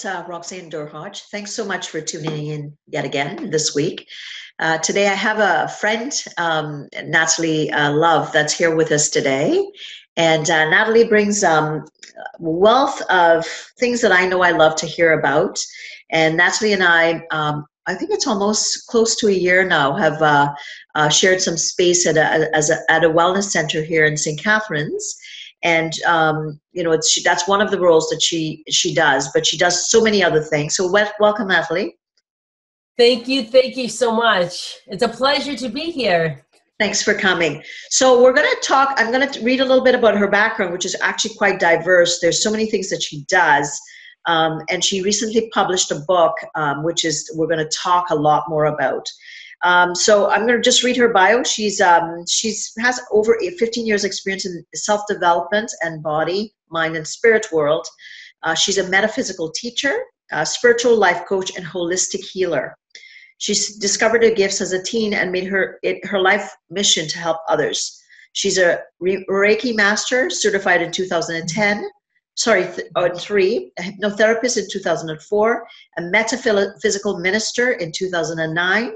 It's uh, Roxanne Derhodge. Thanks so much for tuning in yet again this week. Uh, today I have a friend, um, Natalie uh, Love, that's here with us today. And uh, Natalie brings um, wealth of things that I know I love to hear about. And Natalie and I, um, I think it's almost close to a year now, have uh, uh, shared some space at a, as a, at a wellness center here in St. Catharines and um, you know it's she, that's one of the roles that she she does but she does so many other things. So welcome natalie. Thank you thank you so much. It's a pleasure to be here. Thanks for coming. So we're going to talk i'm going to read a little bit about her background which is actually quite diverse. There's so many things that she does. Um, and she recently published a book um, which is we're going to talk a lot more about um, so I'm going to just read her bio. She's um, she's has over 15 years experience in self development and body, mind, and spirit world. Uh, she's a metaphysical teacher, a spiritual life coach, and holistic healer. She's discovered her gifts as a teen and made her it her life mission to help others. She's a Reiki master, certified in 2010. Sorry, th- uh, three, a hypnotherapist in 2004, a metaphysical minister in 2009,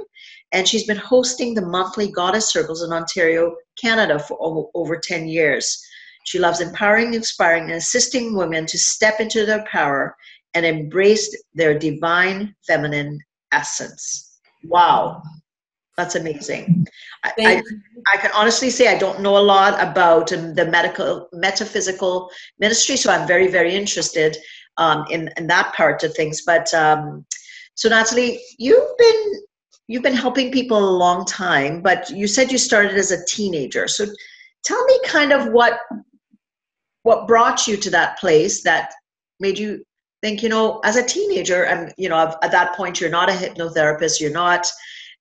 and she's been hosting the monthly Goddess Circles in Ontario, Canada for over 10 years. She loves empowering, inspiring, and assisting women to step into their power and embrace their divine feminine essence. Wow, that's amazing. I, I, I, can honestly say I don't know a lot about um, the medical metaphysical ministry, so I'm very, very interested um, in, in that part of things. But um, so, Natalie, you've been you've been helping people a long time, but you said you started as a teenager. So tell me kind of what what brought you to that place that made you think, you know, as a teenager, and you know, at that point, you're not a hypnotherapist, you're not,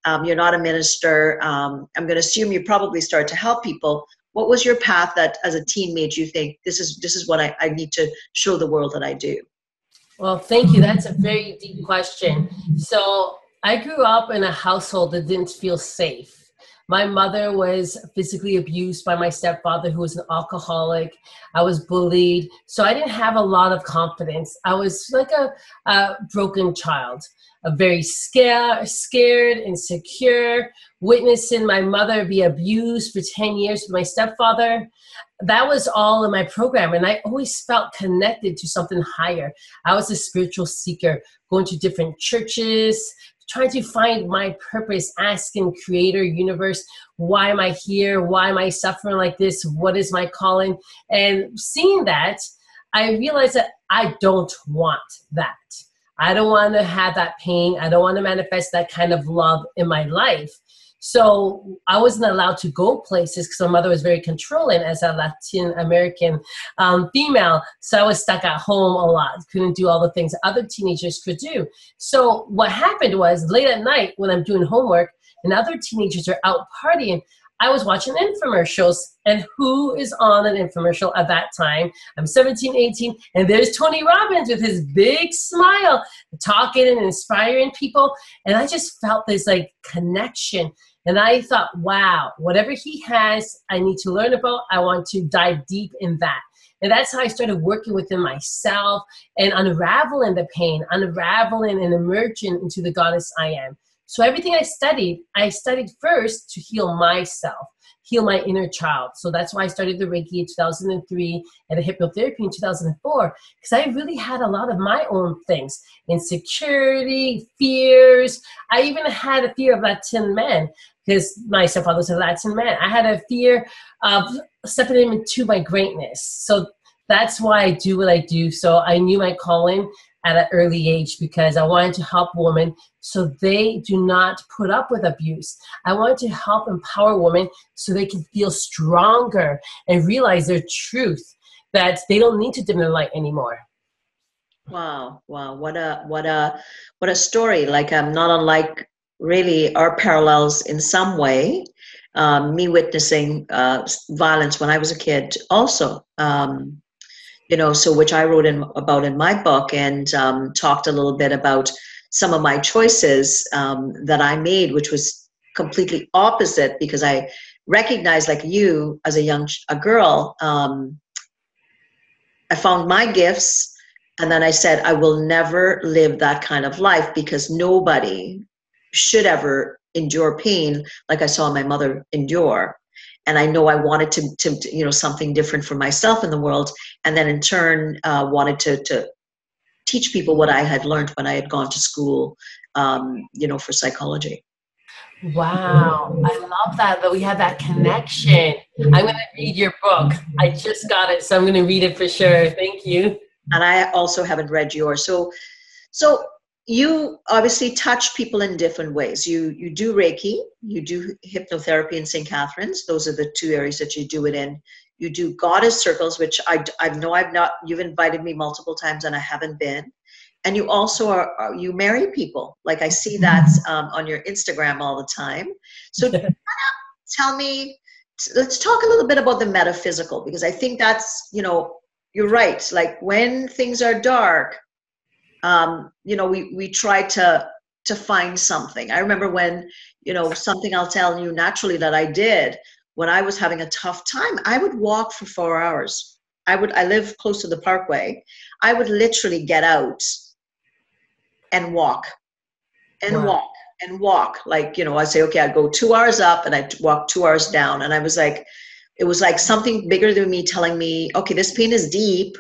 um, you're not a minister. Um, I'm going to assume you probably start to help people. What was your path that, as a teen, made you think this is this is what I, I need to show the world that I do? Well, thank you. That's a very deep question. So I grew up in a household that didn't feel safe. My mother was physically abused by my stepfather, who was an alcoholic. I was bullied. So I didn't have a lot of confidence. I was like a, a broken child, a very scared, scared, insecure, witnessing my mother be abused for 10 years with my stepfather. That was all in my program. And I always felt connected to something higher. I was a spiritual seeker, going to different churches, trying to find my purpose, asking creator universe, why am I here? Why am I suffering like this? What is my calling? And seeing that, I realized that I don't want that. I don't want to have that pain. I don't want to manifest that kind of love in my life. So I wasn't allowed to go places because my mother was very controlling as a Latin American um, female. So I was stuck at home a lot, couldn't do all the things other teenagers could do. So what happened was late at night when I'm doing homework and other teenagers are out partying, I was watching infomercials. And who is on an infomercial at that time? I'm 17, 18, and there's Tony Robbins with his big smile, talking and inspiring people. And I just felt this like connection and I thought, wow, whatever he has, I need to learn about. I want to dive deep in that. And that's how I started working within myself and unraveling the pain, unraveling and emerging into the goddess I am. So everything I studied, I studied first to heal myself heal my inner child. So that's why I started the Reiki in 2003 and the hypnotherapy in 2004, because I really had a lot of my own things insecurity, fears. I even had a fear of Latin men because my stepfather's a Latin man. I had a fear of stepping into my greatness. So that's why I do what I do. So I knew my calling at an early age because I wanted to help women so they do not put up with abuse. I wanted to help empower women so they can feel stronger and realize their truth that they don't need to dim the light anymore. Wow, wow, what a what a what a story. Like I'm um, not unlike really are parallels in some way. Um, me witnessing uh, violence when I was a kid, also. Um, you know, so which I wrote in about in my book and um, talked a little bit about some of my choices um, that I made, which was completely opposite because I recognized, like you, as a young a girl, um, I found my gifts and then I said, I will never live that kind of life because nobody should ever endure pain like I saw my mother endure. And I know I wanted to, to, you know, something different for myself in the world. And then in turn, uh, wanted to, to teach people what I had learned when I had gone to school, um, you know, for psychology. Wow, I love that that we have that connection. I'm going to read your book. I just got it, so I'm going to read it for sure. Thank you and I also haven't read yours. So, so you obviously touch people in different ways. You you do Reiki, you do hypnotherapy in St. Catharines. Those are the two areas that you do it in. You do goddess circles, which I I know I've not. You've invited me multiple times and I haven't been. And you also are, are you marry people. Like I see that um, on your Instagram all the time. So tell me. Let's talk a little bit about the metaphysical because I think that's you know you're right. Like when things are dark, um, you know, we we try to to find something. I remember when, you know, something I'll tell you naturally that I did when I was having a tough time. I would walk for four hours. I would. I live close to the Parkway. I would literally get out and walk, and wow. walk and walk. Like you know, I say, okay, I go two hours up and I walk two hours down, and I was like it was like something bigger than me telling me, okay, this pain is deep,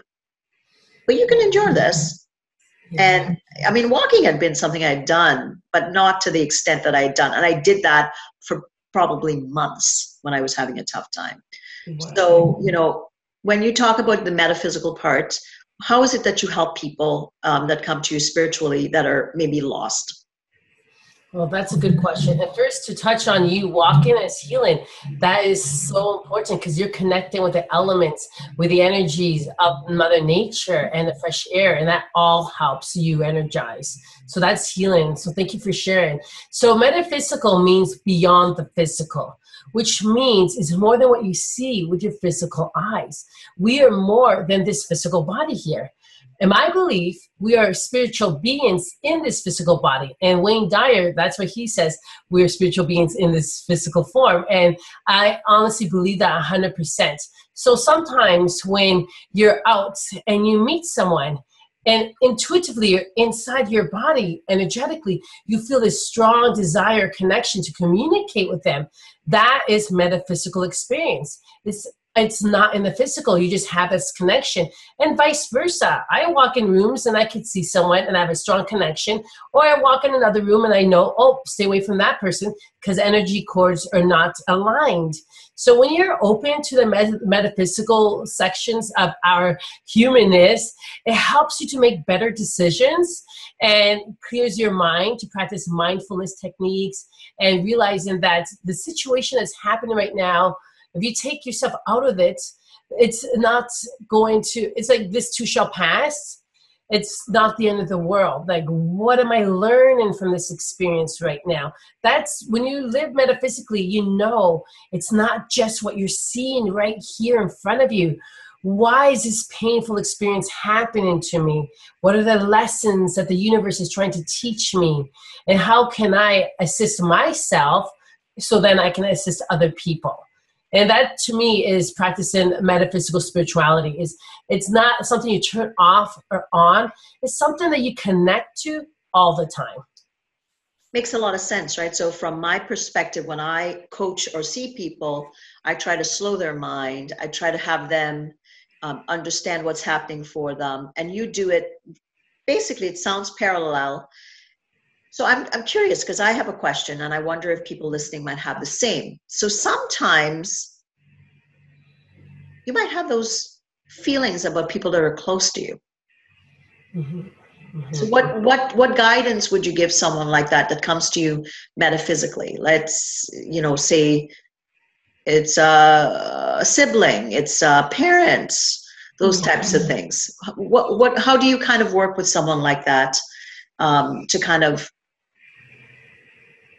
but you can endure this. And I mean, walking had been something I'd done, but not to the extent that I had done. And I did that for probably months when I was having a tough time. Wow. So, you know, when you talk about the metaphysical part, how is it that you help people um, that come to you spiritually that are maybe lost? Well, that's a good question. And first, to touch on you walking as healing, that is so important because you're connecting with the elements, with the energies of Mother Nature and the fresh air, and that all helps you energize. So that's healing. So thank you for sharing. So metaphysical means beyond the physical which means it's more than what you see with your physical eyes. We are more than this physical body here. In my belief, we are spiritual beings in this physical body. And Wayne Dyer, that's what he says, we are spiritual beings in this physical form. And I honestly believe that 100%. So sometimes when you're out and you meet someone, and intuitively inside your body energetically you feel this strong desire connection to communicate with them that is metaphysical experience it's it's not in the physical you just have this connection. And vice versa i walk in rooms and i can see someone and i have a strong connection or i walk in another room and i know oh stay away from that person because energy cords are not aligned. So when you're open to the met- metaphysical sections of our humanness it helps you to make better decisions and clears your mind to practice mindfulness techniques and realizing that the situation that's happening right now if you take yourself out of it, it's not going to, it's like this too shall pass. It's not the end of the world. Like, what am I learning from this experience right now? That's when you live metaphysically, you know it's not just what you're seeing right here in front of you why is this painful experience happening to me? What are the lessons that the universe is trying to teach me? And how can I assist myself so then I can assist other people? And that to me is practicing metaphysical spirituality. Is it's not something you turn off or on. It's something that you connect to all the time. Makes a lot of sense right? So from my perspective when i coach or see people i try to slow their mind. I try to have them um, understand what's happening for them. And you do it basically it sounds parallel so I'm, I'm curious because I have a question and I wonder if people listening might have the same. So sometimes you might have those feelings about people that are close to you. Mm-hmm. Mm-hmm. So what what what guidance would you give someone like that that comes to you metaphysically? Let's you know say it's a, a sibling, it's a parents, those mm-hmm. types of things. What what how do you kind of work with someone like that um, to kind of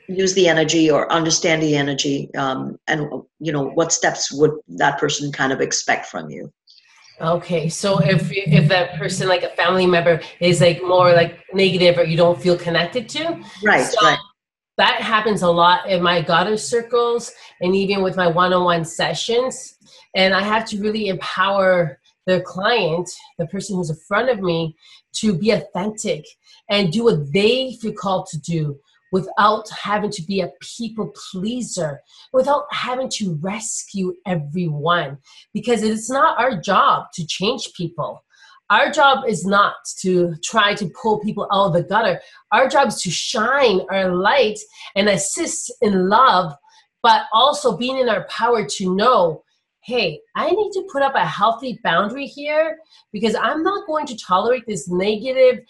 use the energy or understand the energy um, and you know what steps would that person kind of expect from you? Okay so if if that person like a family member is like more like negative or you don't feel connected to right so right. that happens a lot in my goddess circles and even with my one-on-one sessions. And i have to really empower the client the person who's in front of me to be authentic and do what they feel called to do without having to be a people pleaser, without having to rescue everyone. Because it's not our job to change people. Our job is not to try to pull people out of the gutter. Our job is to shine our light and assist in love, but also being in our power to know hey, I need to put up a healthy boundary here because I'm not going to tolerate this negative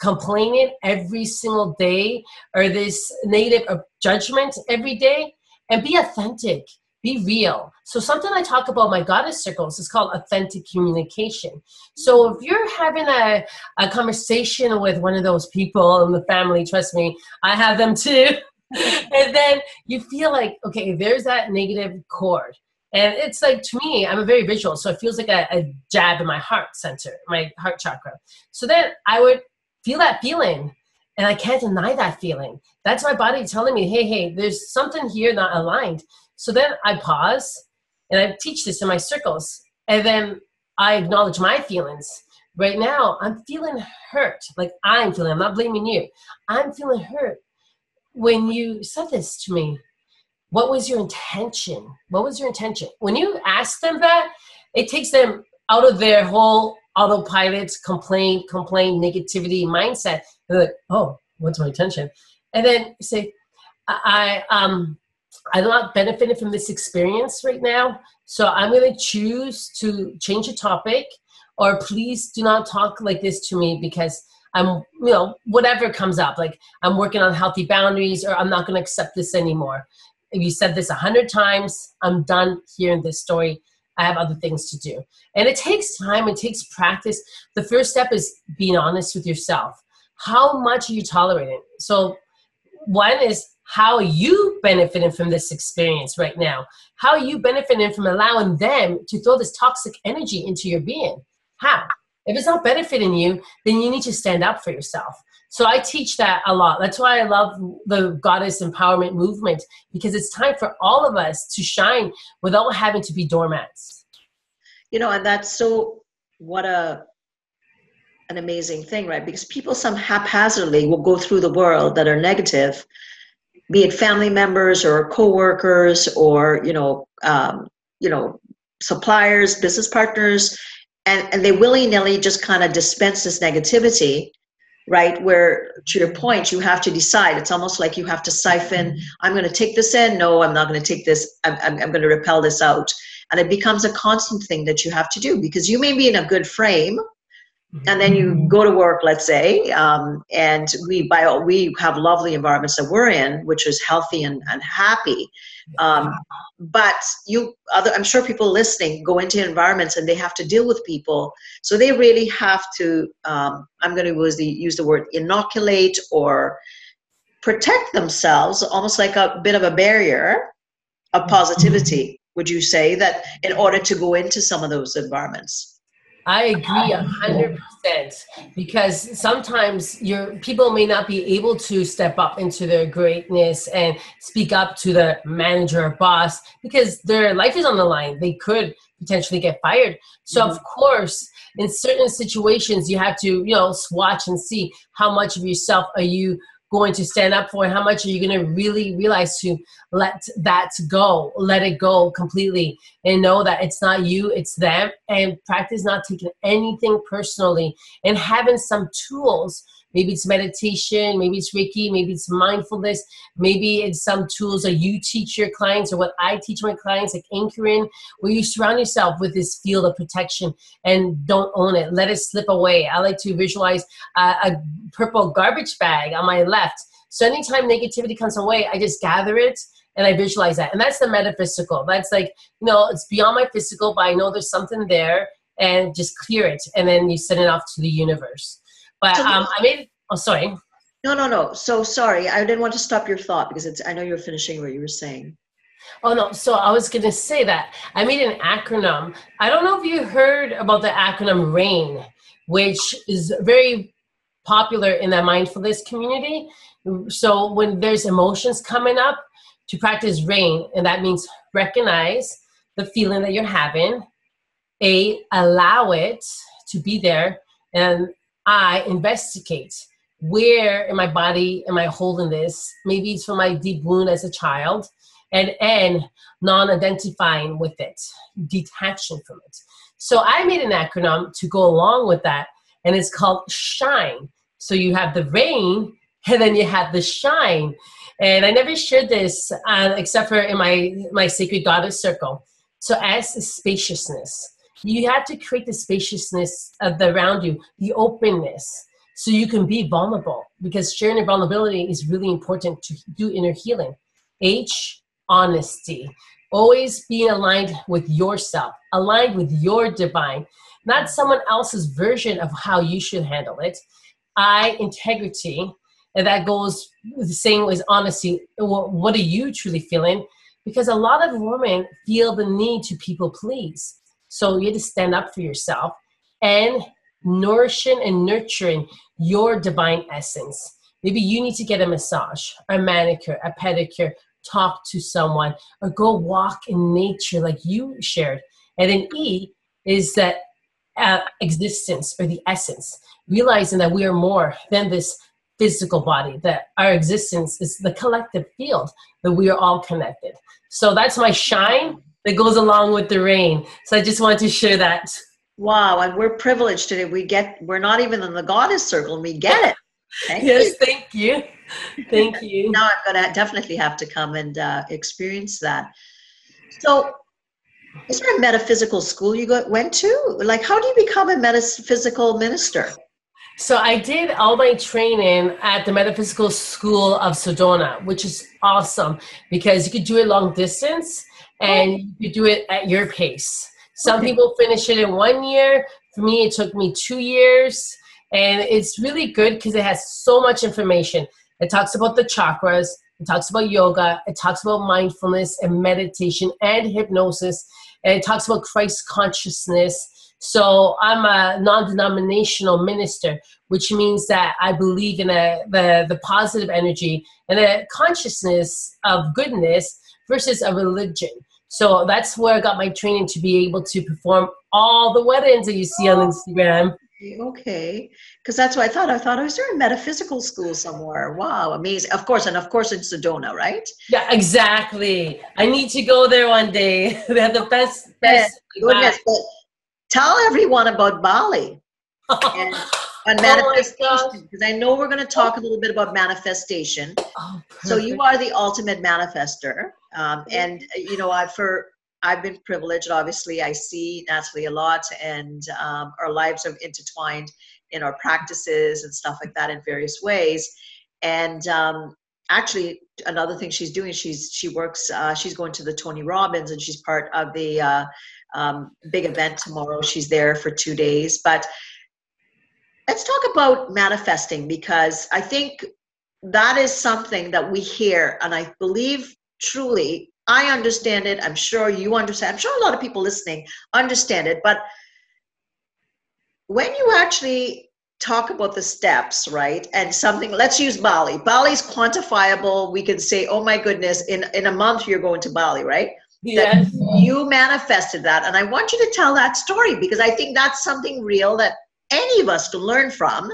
complaining every single day or this negative judgment every day and be authentic be real. So something i talk about my goddess circles is called authentic communication. So if you're having a, a conversation with one of those people in the family trust me i have them too. And then you feel like okay there's that negative cord. And it's like to me i'm a very visual so it feels like a, a jab in my heart center my heart chakra. So then i would feel that feeling and I can't deny that feeling. That's my body telling me, hey, hey, there's something here not aligned. So then I pause and I teach this in my circles. And then I acknowledge my feelings. Right now, I'm feeling hurt. Like I'm feeling, I'm not blaming you. I'm feeling hurt when you said this to me. What was your intention? What was your intention? When you ask them that, it takes them out of their whole autopilot, complaint, complaint, negativity mindset. They're like, oh, what's my intention? And then say, I, I um I'm not benefiting from this experience right now, so I'm going to choose to change the topic, or please do not talk like this to me because I'm, you know, whatever comes up. Like I'm working on healthy boundaries, or I'm not going to accept this anymore. If you said this a hundred times, I'm done hearing this story. I have other things to do. And it takes time, it takes practice. The first step is being honest with yourself. How much are you tolerating? So, one is how you benefiting from this experience right now. How are you benefiting from allowing them to throw this toxic energy into your being? How? If it's not benefiting you, then you need to stand up for yourself. So I teach that a lot. That's why I love the goddess empowerment movement because it's time for all of us to shine without having to be doormats. You know, and that's so what a an amazing thing, right? Because people some haphazardly will go through the world that are negative, be it family members or co-workers or you know, um, you know, suppliers, business partners, and, and they willy-nilly just kind of dispense this negativity right where to your point you have to decide. It's almost like you have to siphon i'm going to take this in. No i'm not going to take this. I'm, I'm, I'm, going to repel this out. And it becomes a constant thing that you have to do because you may be in a good frame and then you go to work let's say um, and we by all, we have lovely environments that we're in which is healthy and, and happy um, but you other i'm sure people listening go into environments and they have to deal with people so they really have to um, i'm going to use the, use the word inoculate or protect themselves almost like a bit of a barrier of mm-hmm. positivity would you say that in order to go into some of those environments I agree a hundred percent because sometimes your people may not be able to step up into their greatness and speak up to the manager or boss because their life is on the line. They could potentially get fired. So mm-hmm. of course, in certain situations, you have to you know swatch and see how much of yourself are you going to stand up for and how much are you going to really realize to let that go let it go completely and know that it's not you it's them and practice not taking anything personally and having some tools maybe it's meditation, maybe it's Reiki, maybe it's mindfulness, maybe it's some tools that you teach your clients or what I teach my clients, like anchoring, where you surround yourself with this field of protection and don't own it. Let it slip away. I like to visualize a, a purple garbage bag on my left. So anytime negativity comes away, I just gather it and I visualize that. And that's the metaphysical. That's like, you know, it's beyond my physical, but I know there's something there and just clear it. And then you send it off to the universe. But um, I made, oh, sorry. No, no, no. So sorry. I didn't want to stop your thought because it's, I know you're finishing what you were saying. Oh no, so I was gonna say that I made an acronym. I don't know if you heard about the acronym RAIN, which is very popular in the mindfulness community. So when there's emotions coming up, to practice rain, and that means recognize the feeling that you're having, A, allow it to be there, and I investigate where in my body am I holding this? Maybe it's from my deep wound as a child, and N, non identifying with it, detaching from it. So I made an acronym to go along with that, and it's called SHINE. So you have the rain, and then you have the shine. And I never shared this uh, except for in my my sacred goddess circle. So as is spaciousness, you have to create the spaciousness of the around you, the openness, so you can be vulnerable. Because sharing your vulnerability is really important to do inner healing. H, honesty. Always being aligned with yourself, aligned with your divine, not someone else's version of how you should handle it. I, integrity that goes the same as honesty. What are you truly feeling? Because a lot of women feel the need to people please. So you have to stand up for yourself and nourishing and nurturing your divine essence. Maybe you need to get a massage, a manicure, a pedicure, talk to someone, or go walk in nature like you shared. And then E is that uh, existence or the essence, realizing that we are more than this physical body, that our existence is the collective field, that we are all connected. So that's my shine that goes along with the rain. So I just wanted to share that. Wow, and we're privileged today. We get we're not even in the goddess circle and we get it. Thank yes, you. thank you. Thank you. now I'm gonna definitely have to come and uh, experience that. So is there a metaphysical school you got, went to? Like, how do you become a metaphysical minister? So I did all my training at the Metaphysical School of Sedona, which is awesome because you could do it long distance and you could do it at your pace. Some okay. people finish it in one year. For me, it took me two years. And it's really good because it has so much information. It talks about the chakras, it talks about yoga, it talks about mindfulness and meditation and hypnosis, and it talks about Christ consciousness so I'm a non-denominational minister, which means that I believe in a, the, the positive energy and a consciousness of goodness versus a religion. So that's where I got my training to be able to perform all the weddings that you see on oh, Instagram. Okay, because that's what I thought. I thought I was there a metaphysical school somewhere. Wow, amazing! Of course, and of course in Sedona, right? Yeah, exactly. I need to go there one day. they have the best, best. Goodness, but tell everyone about Bali and, and oh manifestation because I know we're going to talk a little bit about manifestation. Oh, so you are the ultimate manifester, um, and you know I for I've been privileged. Obviously, I see Natalie a lot, and um, our lives have intertwined in our practices and stuff like that in various ways. And um, actually, another thing she's doing, she's she works. Uh, she's going to the Tony Robbins, and she's part of the uh, um, big event tomorrow. She's there for two days. But let's talk about manifesting because I think that is something that we hear, and I believe truly, I understand it. I'm sure you understand. I'm sure a lot of people listening understand it. But when you actually talk about the steps, right? And something, let's use Bali. Bali's quantifiable. We can say, oh my goodness, in, in a month you're going to Bali, right? Yes. you manifested that. And I want you to tell that story because I think that's something real that any of us can learn from.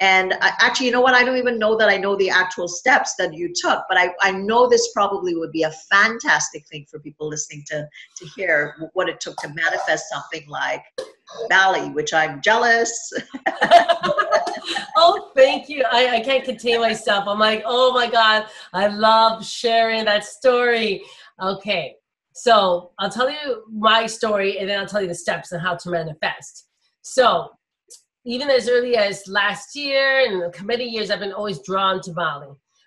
And I, actually, you know what? I don't even know that I know the actual steps that you took, but I, I know this probably would be a fantastic thing for people listening to, to hear what it took to manifest something like Bali, which I'm jealous. oh, thank you. I, I can't contain myself. I'm like, oh my God, I love sharing that story. Okay, so I'll tell you my story and then I'll tell you the steps on how to manifest. So even as early as last year and committee years, I've been always drawn to Bali.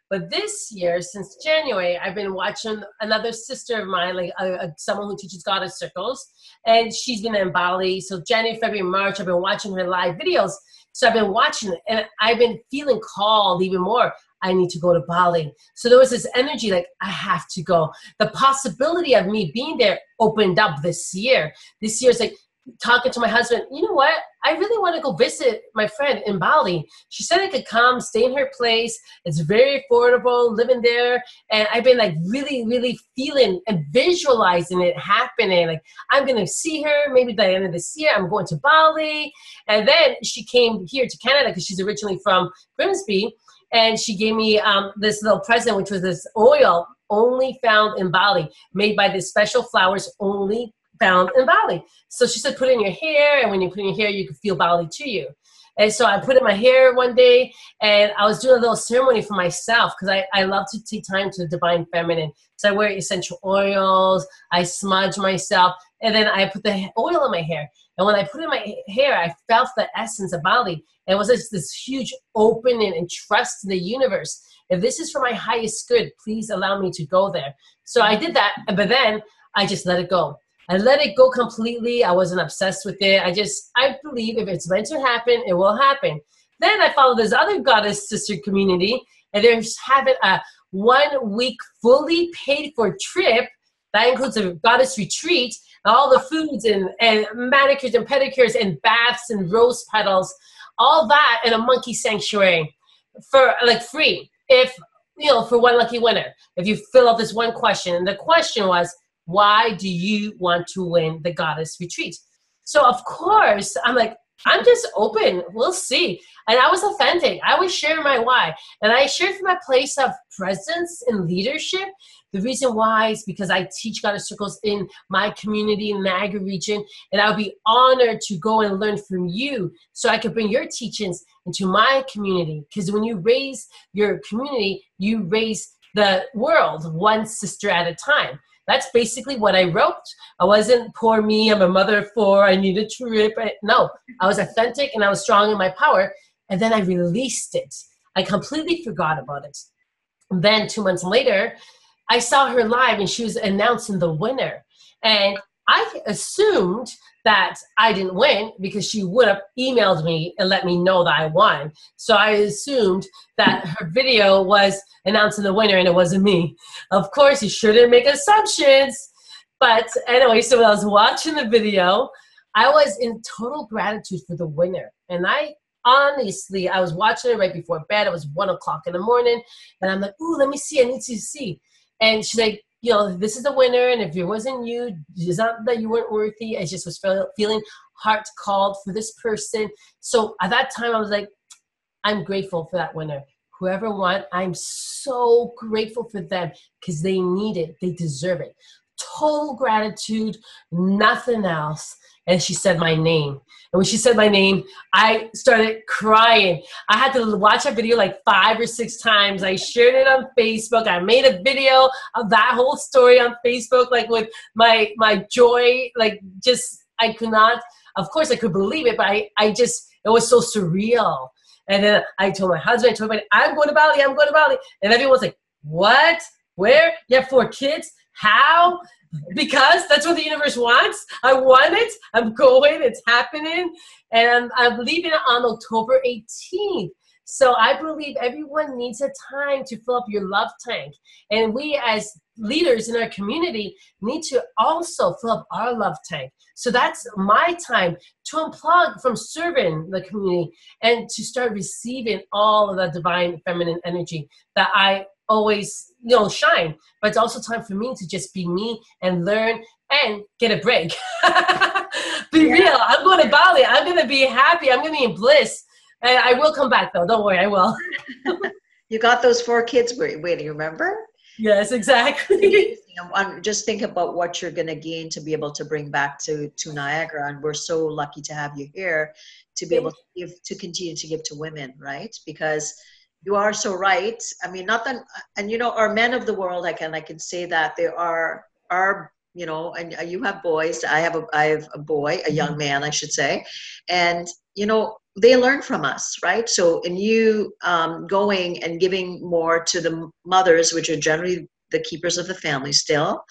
But this year, since January, I've been watching another sister of mine, like a, a, someone who teaches goddess circles, and she's been in Bali. So January, February, March, I've been watching her live videos. So I've been watching it, and I've been feeling called even more. I need to go to Bali. So there was this energy like, I have to go. The possibility of me being there opened up this year. This year's like, talking to my husband, you know what? I really want to go visit my friend in Bali. She said I could come, stay in her place. It's very affordable, living there. And I've been like really, really feeling and visualizing it happening. Like I'm gonna see her maybe by the end of this year. I'm going to Bali. And then she came here to Canada because she's originally from Grimsby. And she gave me um, this little present, which was this oil only found in Bali, made by this special flowers only found in Bali. So she said, put it in your hair, and when you put in your hair, you can feel Bali to you. And so I put in my hair one day, and I was doing a little ceremony for myself because I, I love to take time to the divine feminine. So I wear essential oils, I smudge myself, and then I put the oil in my hair. And when I put in my hair, I felt the essence of Bali. And it was just this huge opening and trust in the universe. If this is for my highest good, please allow me to go there. So I did that, but then I just let it go. I let it go completely. I wasn't obsessed with it. I just, I believe if it's meant to happen, it will happen. Then I follow this other goddess sister community, and they're having a uh, one week fully paid for trip that includes a goddess retreat, all the foods and, and manicures and pedicures and baths and rose petals, all that in a monkey sanctuary for like free. If you know, for one lucky winner, if you fill out this one question, and the question was, why do you want to win the goddess retreat? So of course, I'm like, I'm just open. We'll see. And I was authentic. I was sharing my why. And I shared from a place of presence and leadership. The reason why is because I teach goddess circles in my community in the Niagara region. And I'll be honored to go and learn from you so I can bring your teachings into my community. Because when you raise your community, you raise the world one sister at a time. That's basically what I wrote. I wasn't poor me, I'm a mother of four, I need a trip. No, I was authentic and I was strong in my power. And then I released it. I completely forgot about it. then two months later, I saw her live and she was announcing the winner. And I assumed that I didn't win because she would have emailed me and let me know that I won. So I assumed that her video was announcing the winner and it wasn't me. Of course, you shouldn't make assumptions. But anyway, so when I was watching the video, I was in total gratitude for the winner. And I honestly, I was watching it right before bed. It was one o'clock in the morning. And I'm like, ooh, let me see. I need to see. And she's like, you know, this is the winner, and if it wasn't you, it's not that you weren't worthy. I just was feeling heart called for this person. So at that time, I was like, I'm grateful for that winner. Whoever won, I'm so grateful for them because they need it. They deserve it. Total gratitude, nothing else and she said my name. And when she said my name, I started crying. I had to watch that video like five or six times. I shared it on Facebook. I made a video of that whole story on Facebook, like with my my joy. Like just I could not. Of course, I could believe it, but I I just it was so surreal. And then I told my husband, I told my, I'm going to Bali. I'm going to Bali. And everyone's like, what? Where? You have four kids? How? Because that's what the universe wants. I want it. I'm going. It's happening. And I'm leaving on October 18th. So I believe everyone needs a time to fill up your love tank. And we, as leaders in our community, need to also fill up our love tank. So that's my time to unplug from serving the community and to start receiving all of the divine feminine energy that I always you know shine but it's also time for me to just be me and learn and get a break be yeah. real i'm going to bali i'm going to be happy i'm going to be in bliss And I will come back though. Don't worry, I will. you got those four kids waiting. Remember? Yes, exactly. just think about what you're going to gain to be able to bring back to to Niagara, and we're so lucky to have you here to be able to give to continue to give to women, right? Because you are so right. I mean, not that, and you know, our men of the world, I can I can say that there are are you know, and you have boys. I have a I have a boy, a young mm-hmm. man, I should say, and you know, they learn from us, right? So, in you um, going and giving more to the mothers, which are generally the keepers of the family still,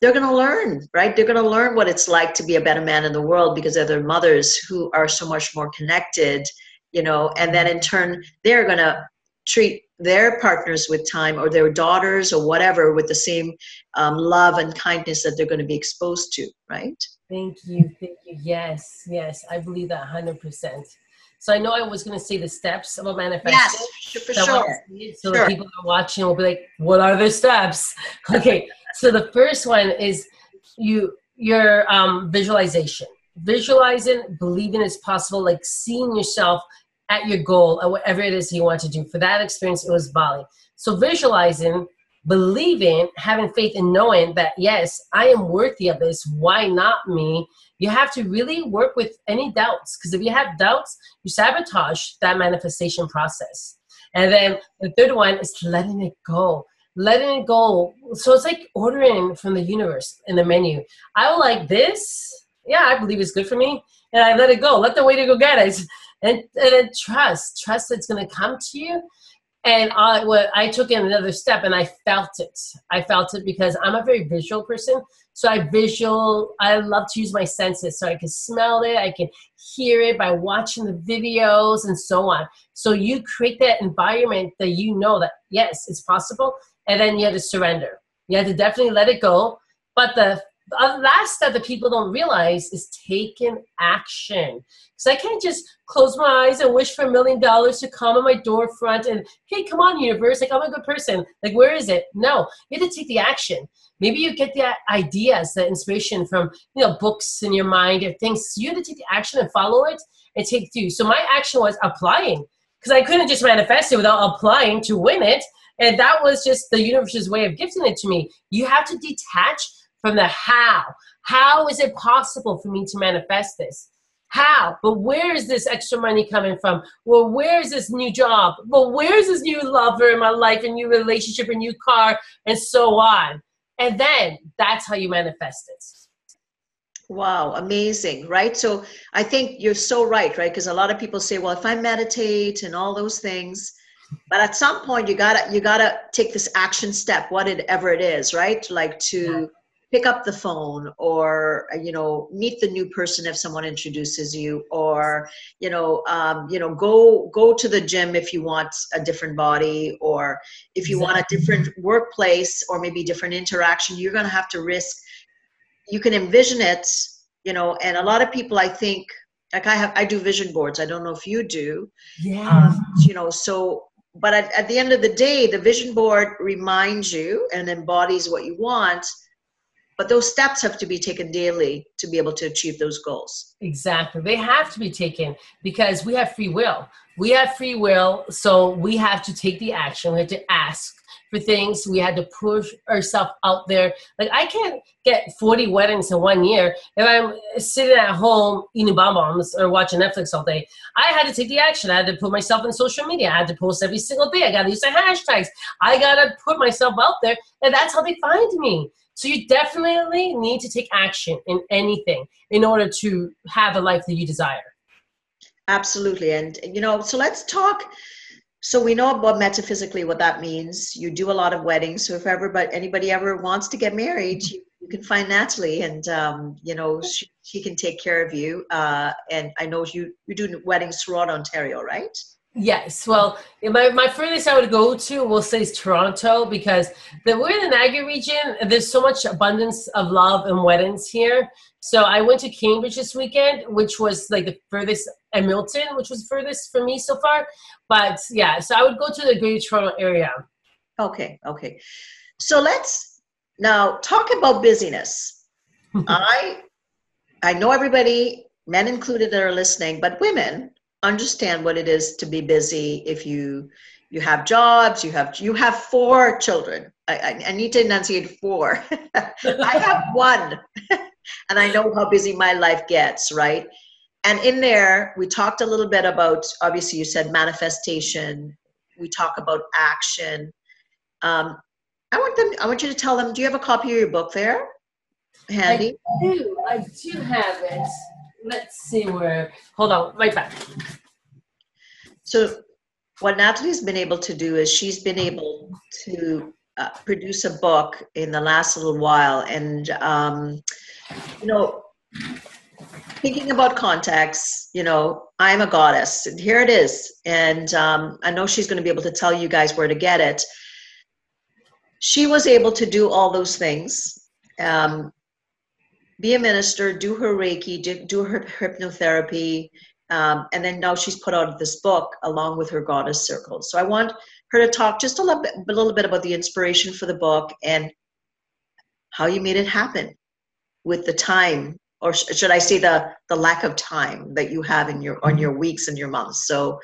they're going to learn, right? They're going to learn what it's like to be a better man in the world because they're their mothers who are so much more connected, you know, and then in turn, they're going to treat their partners with time or their daughters or whatever with the same um, love and kindness that they're going to be exposed to, right? Thank you. Thank you. Yes, yes, I believe that 100%. So I know I was going to say the steps of a manifesto. Yes, for sure. So sure. the people are watching will be like, "What are the steps?" Okay, so the first one is you your um, visualization, visualizing, believing it's possible, like seeing yourself at your goal or whatever it is you want to do. For that experience, it was Bali. So visualizing, believing, having faith in knowing that yes, I am worthy of this. Why not me? You have to really work with any doubts because if you have doubts, you sabotage that manifestation process. And then the third one is letting it go. Letting it go. So it's like ordering from the universe in the menu. I like this. Yeah, I believe it's good for me. And I let it go. Let the waiter go get it. And, and then trust. Trust that's going to come to you and I what I took in another step and I felt it. I felt it because I'm a very visual person. So I visual I love to use my senses. So I can smell it, I can hear it by watching the videos and so on. So you create that environment that you know that yes, it's possible, and then you have to surrender. You have to definitely let it go. But the last step that people don't realize is taking action. Because I can't just close my eyes and wish for a million dollars to come on my door front and, hey, come on, universe, like I'm a good person. Like, where is it? No, you have to take the action. Maybe you get the ideas, the inspiration from, you know, books in your mind or things. So you have to take the action and follow it and take through. So my action was applying because I couldn't just manifest it without applying to win it. And that was just the universe's way of gifting it to me. You have to detach from the how. How is it possible for me to manifest this? How? But where is this extra money coming from? Well, where is this new job? Well, where's this new lover in my life, a new relationship, a new car, and so on? And then that's how you manifest it. Wow, amazing, right? So I think you're so right, right? Because a lot of people say, well, if I meditate and all those things, but at some point you gotta you gotta take this action step, whatever it is, right? Like to pick up the phone or you know meet the new person if someone introduces you or you know um, you know go go to the gym if you want a different body or if you exactly. want a different workplace or maybe different interaction you're going to have to risk you can envision it you know and a lot of people i think like i have i do vision boards i don't know if you do yeah um, you know so but at, at the end of the day the vision board reminds you and embodies what you want but those steps have to be taken daily to be able to achieve those goals. Exactly. They have to be taken because we have free will. We have free will so we have to take the action. We have to ask for things. We had to push ourselves out there. Like i can't get 40 weddings in one year if i'm sitting at home eating bonbons or watching netflix all day. I had to take the action. I had to put myself in social media. I had to post every single day. I gotta use the hashtags. I gotta put myself out there and that's how they find me so you definitely need to take action in anything in order to have a life that you desire. Absolutely. And, you know, so let's talk. So we know about metaphysically what that means. You do a lot of weddings. So if ever, but anybody ever wants to get married, you, you can find Natalie and, um, you know, she, she, can take care of you. Uh, and I know you, you do weddings throughout Ontario, right? Yes, well, my, my furthest I would go to, we'll say, is Toronto because the, we're in the Niagara region. There's so much abundance of love and weddings here. So I went to Cambridge this weekend, which was like the furthest, and Milton, which was furthest for me so far. But yeah, so I would go to the Greater Toronto area. Okay, okay. So let's now talk about busyness. I I know everybody, men included, that are listening, but women understand what it is to be busy if you you have jobs you have you have four children. I, I, I need to enunciate four. I have one and i know how busy my life gets right? And in there we talked a little bit about obviously you said manifestation. We talk about action. Um, i want them i want you to tell them do you have a copy of your book there? Handy? i do. I do have it let's see where hold on right back. So what natalie's been able to do is she's been able to uh, produce a book in the last little while and um, you know thinking about context you know i'm a goddess and here it is. And um, i know she's going to be able to tell you guys where to get it. She was able to do all those things um, be a minister, do her Reiki, do, do her hypnotherapy, um, and then now she's put out this book along with her goddess circles. So I want her to talk just a little bit, a little bit about the inspiration for the book and how you made it happen with the time, or sh- should I say the the lack of time that you have in your on your weeks and your months. So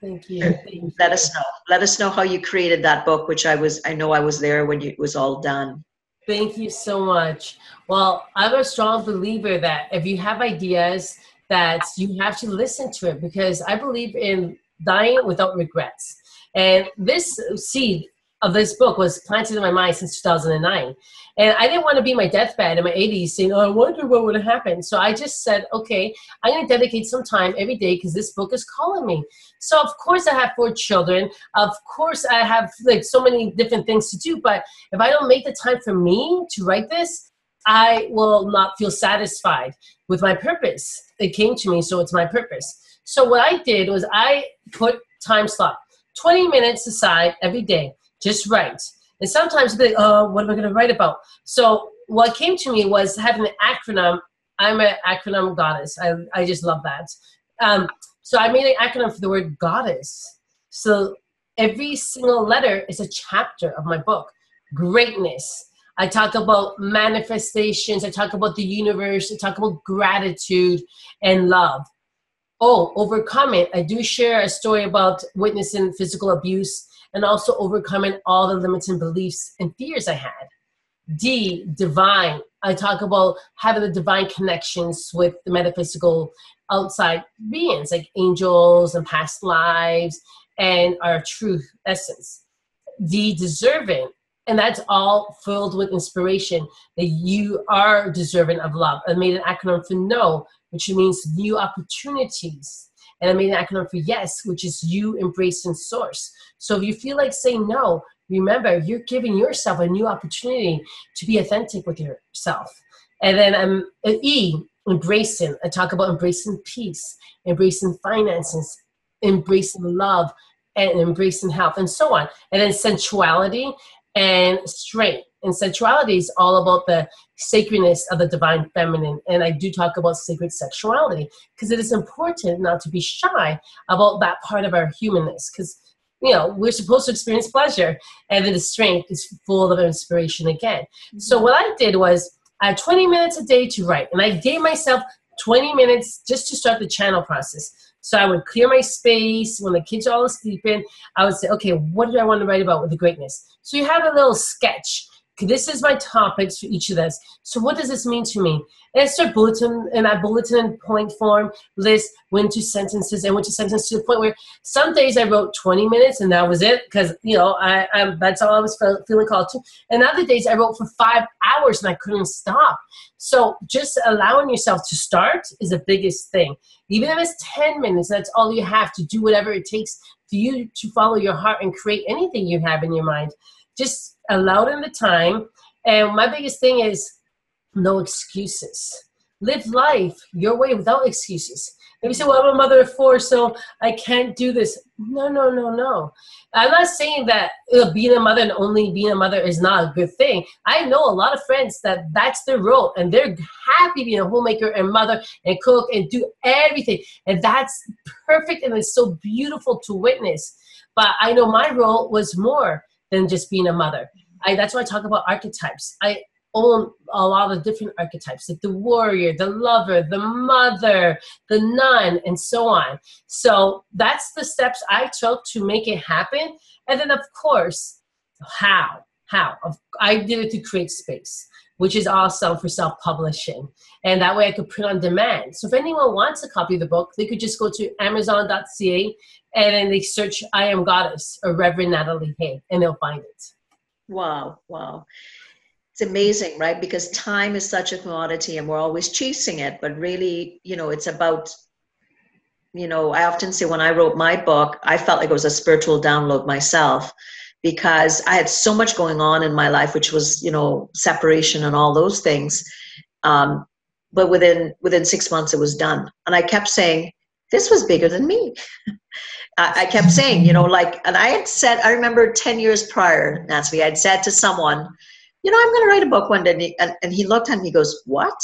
Thank you. Thank you. let us know. Let us know how you created that book, which I was I know I was there when you, it was all done. Thank you so much. Well, I'm a strong believer that if you have ideas, that you have to listen to it because I believe in dying without regrets. And this seed of this book was planted in my mind since 2009. And I didn't want to be my deathbed in my 80s saying, oh, I wonder what would happen. So I just said, okay, I'm going to dedicate some time every day because this book is calling me. So of course I have four children. Of course I have like so many different things to do. But if I don't make the time for me to write this, I will not feel satisfied with my purpose. It came to me, so it's my purpose. So what I did was I put time slot, 20 minutes aside every day just write. And sometimes they, oh, what am I going to write about? So what came to me was having an acronym. I'm an acronym goddess. I, I just love that. Um, so I made an acronym for the word goddess. So every single letter is a chapter of my book. Greatness. I talk about manifestations. I talk about the universe. I talk about gratitude and love. Oh, overcome it. I do share a story about witnessing physical abuse and also overcoming all the limiting beliefs and fears I had. D, divine. I talk about having the divine connections with the metaphysical outside beings like angels and past lives and our truth essence. D, deserving. And that's all filled with inspiration that you are deserving of love. I made an acronym for no, which means new opportunities and I made an acronym for yes, which is you embracing source. So if you feel like saying no, remember you're giving yourself a new opportunity to be authentic with yourself. And then um, E, embracing. I talk about embracing peace, embracing finances, embracing love, and embracing health, and so on. And then sensuality and strength and sensuality is all about the sacredness of the divine feminine and i do talk about sacred sexuality because it is important not to be shy about that part of our humanness because you know we're supposed to experience pleasure and then the strength is full of inspiration again mm-hmm. so what i did was i had 20 minutes a day to write and i gave myself 20 minutes just to start the channel process so I would clear my space when the kids are all sleeping. I would say, okay, what do I want to write about with the greatness? So you have a little sketch this is my topics for each of this. So what does this mean to me? And I bulletin in that bulletin point form list went to sentences and went to sentences to the point where some days I wrote 20 minutes and that was it because you know I, I, that's all I was feeling called to. And other days I wrote for five hours and I couldn't stop. So just allowing yourself to start is the biggest thing. Even if it's 10 minutes, that's all you have to do whatever it takes for you to follow your heart and create anything you have in your mind. Just allow them the time. And my biggest thing is no excuses. Live life your way without excuses. Maybe say, well, I'm a mother of four, so I can't do this. No, no, no, no. I'm not saying that uh, being a mother and only being a mother is not a good thing. I know a lot of friends that that's their role and they're happy being a homemaker and mother and cook and do everything. And that's perfect and it's so beautiful to witness. But I know my role was more than just being a mother. I, that's why I talk about archetypes. I own a lot of different archetypes like the warrior the lover the mother the nun and so on. So that's the steps i took to make it happen. And then of course how how? I did it to CreateSpace which is awesome for self-publishing. And that way i could print on demand. So if anyone wants a copy of the book they could just go to amazon.ca and then they search i am goddess or reverend natalie Haig and they'll find it wow wow it's amazing, right? Because time is such a commodity and we're always chasing it, but really, you know, it's about, you know, I often say when I wrote my book, I felt like it was a spiritual download myself because I had so much going on in my life, which was, you know, separation and all those things. Um, but within within six months, it was done, and I kept saying, "This was bigger than me." I, kept saying, you know, like, and I had said, I remember ten years prior, Nancy, I'd said to someone, you know, I'm going to write a book one day. And he, and, and he looked at me, he goes, what?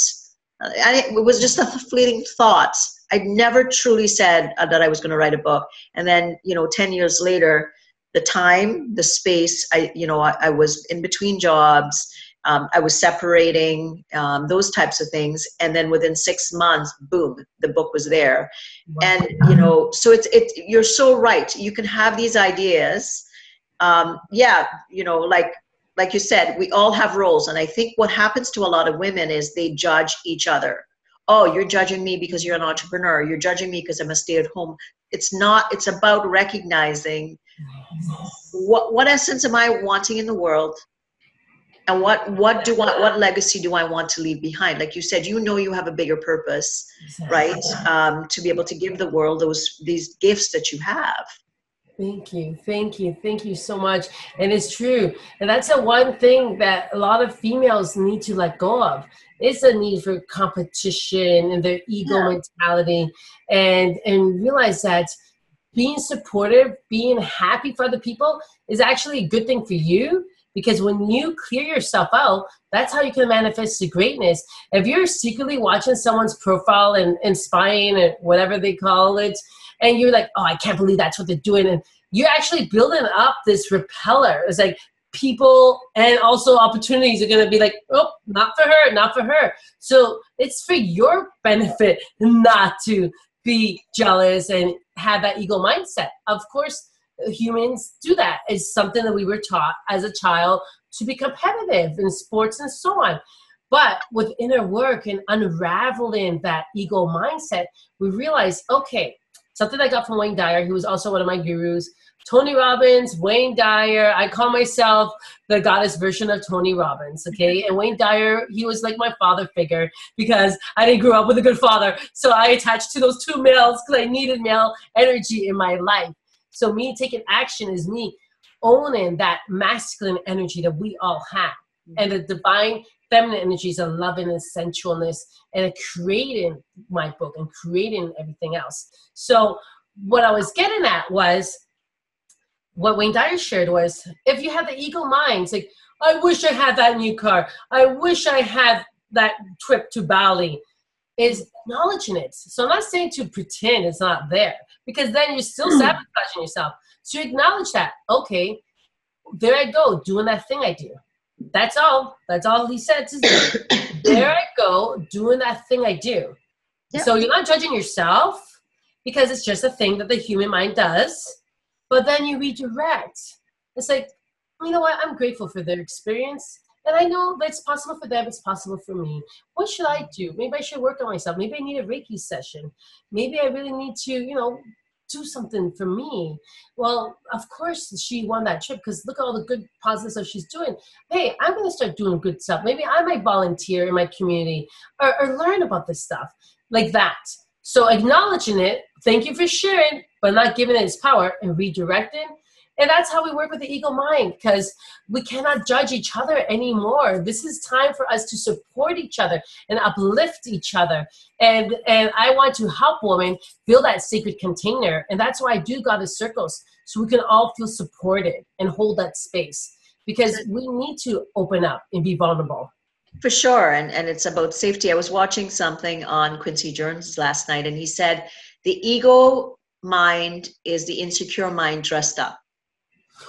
And it was just a fleeting thought. I'd never truly said uh, that I was going to write a book. And then, you know, 10 years later, the time, the space, I, you know, I, I was in between jobs. Um, I was separating, um, those types of things. And then within six months, boom, the book was there. Wow. And, you know, so it's, it, you're so right. You can have these ideas. Um, yeah, you know, like like you said, we all have roles. And I think what happens to a lot of women is they judge each other. Oh, you're judging me because you're an entrepreneur. You're judging me because I'm a stay at home. It's not, it's about recognizing what, what essence am I wanting in the world? And what, what do I, what legacy do I want to leave behind? Like you said, you know, you have a bigger purpose, right? Um, to be able to give the world those, these gifts that you have. Thank you. Thank you. Thank you so much. And it's true. And that's the one thing that a lot of females need to let go of. It's a need for competition and their ego yeah. mentality and and realize that being supportive, being happy for other people is actually a good thing for you because when you clear yourself out, that's how you can manifest the greatness. If you're secretly watching someone's profile and, and spying and whatever they call it, and you're like, oh, I can't believe that's what they're doing. And you're actually building up this repeller. It's like people and also opportunities are going to be like, oh, not for her, not for her. So it's for your benefit not to be jealous and have that ego mindset. Of course, humans do that. It's something that we were taught as a child to be competitive in sports and so on. But with inner work and unraveling that ego mindset, we realize, okay, something I got from Wayne Dyer, who was also one of my gurus. Tony Robbins, Wayne Dyer. I call myself the goddess version of Tony Robbins, okay? And Wayne Dyer, he was like my father figure because I didn't grow up with a good father. So I attached to those two males because I needed male energy in my life. So me taking action is me owning that masculine energy that we all have. Mm-hmm. And the divine feminine energies of loving and sensualness and creating my book and creating everything else. So what I was getting at was what Wayne Dyer shared was if you have the ego mind, like, I wish I had that new car. I wish I had that trip to Bali. Is acknowledging it. So I'm not saying to pretend it's not there because then you're still hmm. sabotaging yourself. So you acknowledge that, okay, there I go, doing that thing I do. That's all. That's all he said to do. there I go, doing that thing I do. Yep. So you're not judging yourself because it's just a thing that the human mind does. But then you redirect. It's like, you know what? I'm grateful for their experience. And I know that it's possible for them, it's possible for me. What should I do? Maybe I should work on myself. Maybe I need a Reiki session. Maybe I really need to, you know, do something for me. Well, of course she won that trip because look at all the good positive stuff she's doing. Hey, I'm going to start doing good stuff. Maybe I might volunteer in my community or, or learn about this stuff like that. So acknowledging it, thank you for sharing, but not giving it its power and redirecting and that's how we work with the ego mind because we cannot judge each other anymore. This is time for us to support each other and uplift each other. And and I want to help women build that sacred container. And that's why I do goddess circles. So we can all feel supported and hold that space. Because we need to open up and be vulnerable. For sure. And and it's about safety. I was watching something on Quincy Jones last night and he said the ego mind is the insecure mind dressed up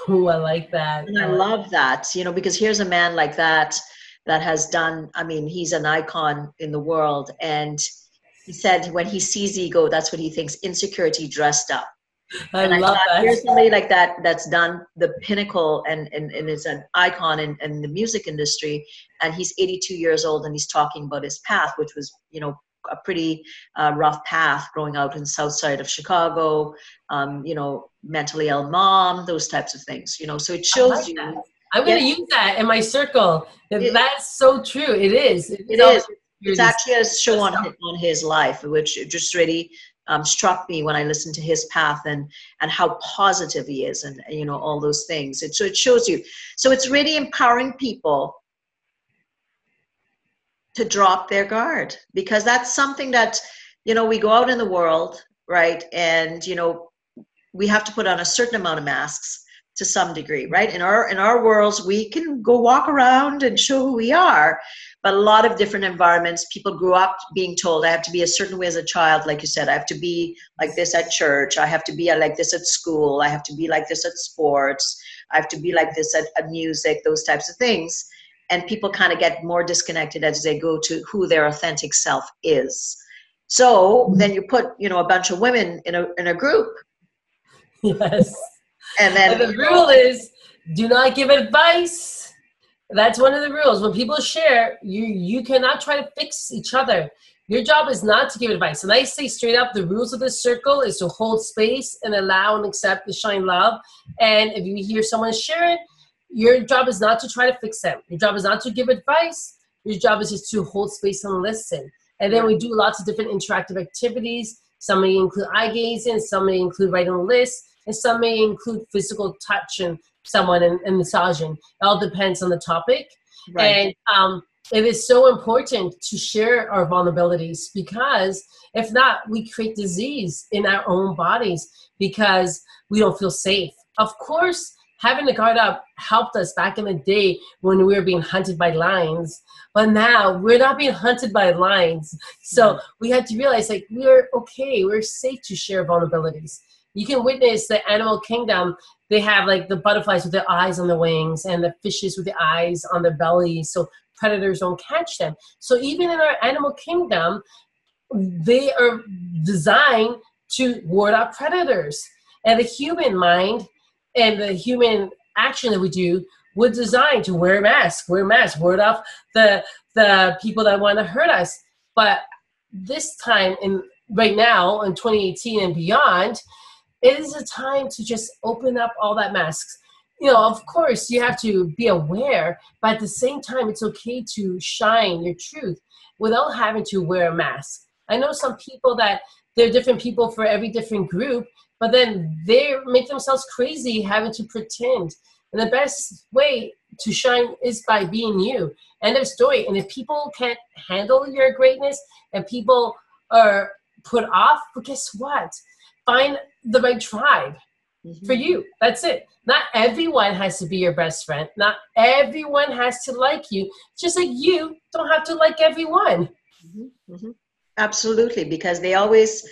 Oh, I like that. And I love that, you know, because here's a man like that that has done. I mean, he's an icon in the world, and he said when he sees ego, that's what he thinks: insecurity dressed up. I and love I thought, that. here's somebody like that that's done the pinnacle and, and, and is an icon in, in the music industry. And he's 82 years old and he's talking about his path, which was, you know, a pretty uh, rough path growing out in the south side of Chicago, um, you know, mentally ill mom, those types of things, you know. So it shows like you. that. I'm going to use that in my circle. It- That's so true. It is. It always- is. It's actually a show on his, on his life, which just really um, struck me when I listened to his path and and how positive he is, and you know all those things. It so it shows you. So it's really empowering people to drop their guard because that's something that you know we go out in the world, right, and you know we have to put on a certain amount of masks to some degree, right? In our in our worlds, we can go walk around and show who we are, but a lot of different environments people grew up being told i have to be a certain way as a child like you said i have to be like this at church i have to be like this at school i have to be like this at sports i have to be like this at, at music those types of things and people kind of get more disconnected as they go to who their authentic self is so mm-hmm. then you put you know a bunch of women in a in a group Yes. and then And the rule is do not give advice. That's one of the rules. When people share, you you cannot try to fix each other. Your job is not to give advice. And I say straight up, the rules of this circle is to hold space and allow and accept the shine love. And if you hear someone sharing, your job is not to try to fix them. Your job is not to give advice. Your job is just to hold space and listen. And then we do lots of different interactive activities. Some may include eye gazing, some may include writing a list, and some may include physical touch and someone and, and massaging. It all depends on the topic. right. And um, it is so important to share our vulnerabilities because if not, we create disease in our own bodies because we don't feel safe. Of course, having the guard up helped us back in the day when we were being hunted by lions, but now we're not being hunted by lions. So we had to realize like we're okay, we're safe to share vulnerabilities. You can witness the animal kingdom they have like the butterflies with their eyes on the wings and the fishes with the eyes on their belly so predators don't catch them so even in our animal kingdom they are designed to ward off predators and the human mind and the human action that we do were designed to wear a mask wear a mask ward off the the people that want to hurt us. But this time in right now in 2018 and beyond it is a time to just open up all that masks. You know of course you have to be aware but at the same time it's okay to shine your truth without having to wear a mask. I know some people that they're different people for every different group but then they make themselves crazy having to pretend and the best way to shine is by being you end of story and if people can't handle your greatness and people are put off but guess what find the right tribe Mhm. for you. That's it. Not everyone has to be your best friend. Not everyone has to like you. Just like you don't have to like everyone. Mhm, mhm. Absolutely, because they always,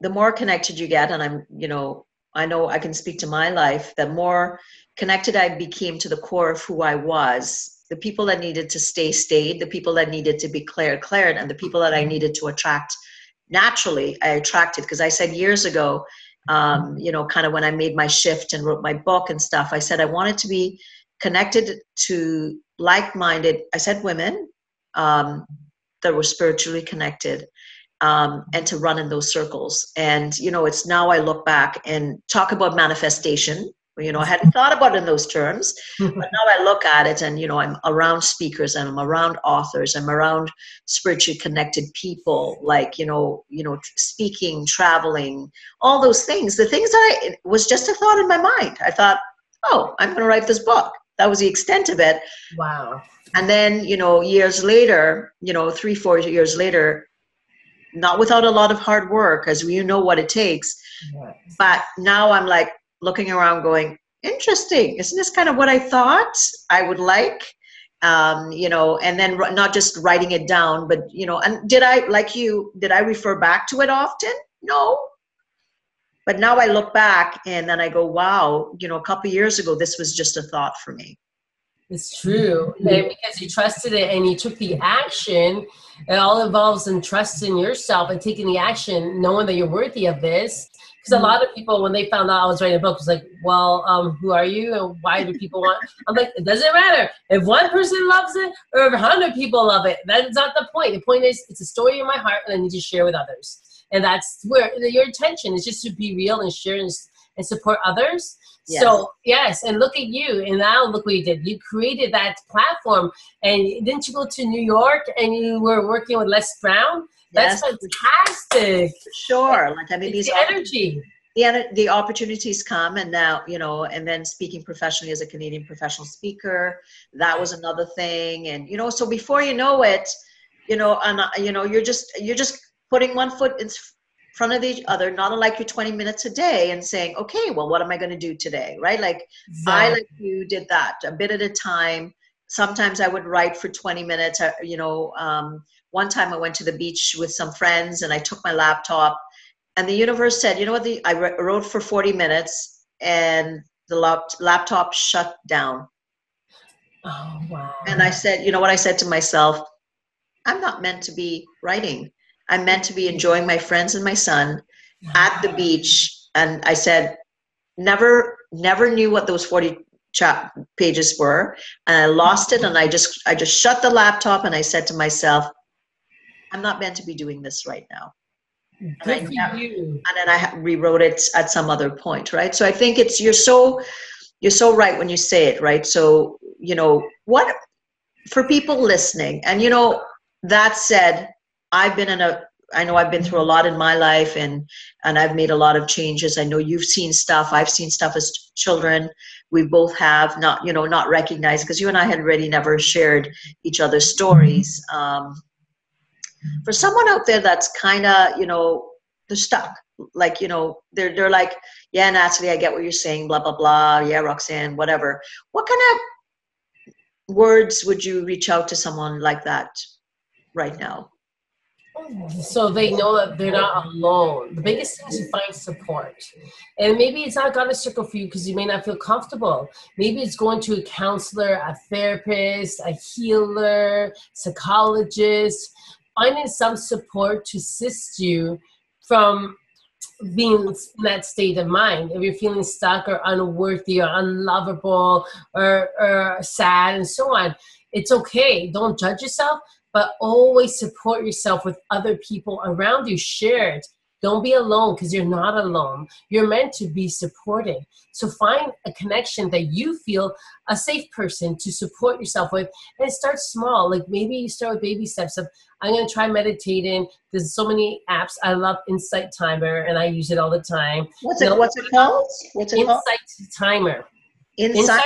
the more connected you get, and I'm, you know, I know I can speak to my life, the more connected I became to the core of who I was. The people that needed to stay, stayed. The people that needed to be cleared, cleared. And the people that I needed to attract naturally, I attracted. Because I said years ago, um, you know, kind of when I made my shift and wrote my book and stuff, I said I wanted to be connected to like minded, I said women um, that were spiritually connected um, and to run in those circles. And, you know, it's now I look back and talk about manifestation. You know, I hadn't thought about it in those terms, but now I look at it and, you know, I'm around speakers and I'm around authors, I'm around spiritually connected people, like, you know, you know, speaking, traveling, all those things. The things that I, it was just a thought in my mind. I thought, oh, I'm going to write this book. That was the extent of it wow. and then you know years later you know three four years later not without a lot of hard work as you know what it takes. But now i'm like looking around going interesting. Isn't this kind of what i thought i would like? Um, you know and then r- not just writing it down but you know and did i like you did i refer back to it often? No. But now i look back and then i go wow you know a couple years ago this was just a thought for me. It's true. And because you trusted it and you took the action, it all involves in trusting yourself and taking the action, knowing that you're worthy of this. Because a lot of people, when they found out I was writing a book, was like, "Well, um, who are you, and why do people want?" I'm like, "It doesn't matter if one person loves it or if a hundred people love it. That's not the point. The point is, it's a story in my heart, and I need to share with others. And that's where your intention is just to be real and share and, and support others. Yes. So yes, and look at you, and now look what you did. You created that platform, and didn't you go to New York and you were working with Les Brown? That's yes. fantastic. Sure, like I mean, these the energy. The, the opportunities come and now you know and then speaking professionally as a canadian professional speaker that was another thing and you know so before you know it you know and you know you're just you're just putting one foot in front of each other, not unlike your 20 minutes a day, and saying, okay, well, what am I going to do today? Right? Like exactly. I, like you, did that a bit at a time. Sometimes I would write for 20 minutes. You know, um, one time I went to the beach with some friends and I took my laptop, and the universe said, you know what? The, I wrote for 40 minutes, and the lap, laptop shut down. Oh, wow. And I said, you know what I said to myself? I'm not meant to be writing. I'm meant to be enjoying my friends and my son at the beach. And I said, never, never knew what those 40 chat pages were. And I lost it. And I just, I just shut the laptop and I said to myself, I'm not meant to be doing this right now. And, I, and then I rewrote it at some other point, right? So I think it's you're so you're so right when you say it, right? So you know what for people listening, and you know that said, I've been in a I know I've been through a lot in my life and and I've made a lot of changes. I know you've seen stuff. I've seen stuff as children. We both have not, you know, not recognized because you and I had already never shared each other's stories. Um, for someone out there that's kind of, you know, they're stuck. Like, you know, they're they're like, yeah, Natalie, I get what you're saying, blah blah blah. Yeah, Roxanne, whatever. What kind of words would you reach out to someone like that right now? So they know that they're not alone. The biggest thing is to find support. And maybe it's not goddess circle for you because you may not feel comfortable. Maybe it's going to a counselor, a therapist, a healer, psychologist, finding some support to assist you from being in that state of mind. If you're feeling stuck or unworthy or unlovable or, or sad and so on, it's okay. Don't judge yourself but always support yourself with other people around you. Share it. Don't be alone because you're not alone. You're meant to be supported. So find a connection that you feel a safe person to support yourself with and start small. Like maybe you start with baby steps of I'm gonna try meditating. There's so many apps. I love Insight Timer and I use it all the time. What's it what's it called? What's it Insight called? Timer. Insight? Insight?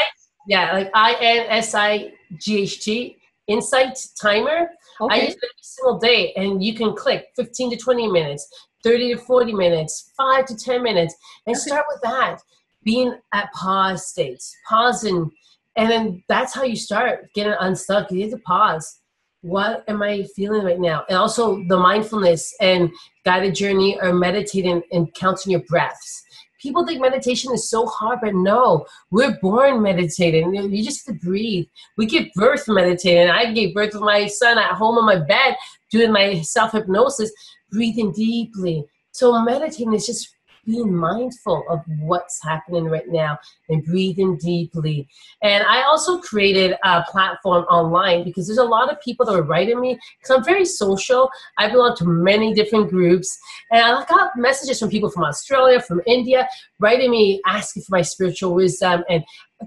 Yeah, like I N S I G H T. Insight Timer. Okay. I use it every single day, and you can click 15 to 20 minutes, 30 to 40 minutes, 5 to 10 minutes, and okay. start with that. Being at pause states, pausing, and then that's how you start getting unstuck. You need to pause. What am I feeling right now? And also the mindfulness and guided journey or meditating and counting your breaths people think meditation is so hard, but no, we're born meditating. You just have to breathe. We give birth meditating. I gave birth to my son at home on my bed doing my self hypnosis, breathing deeply. So meditating is just being mindful of what's happening right now and breathing deeply. And I also created a platform online because there's a lot of people that are writing me because I'm very social. I belong to many different groups. And I got messages from people from Australia, from India, writing me asking for my spiritual wisdom and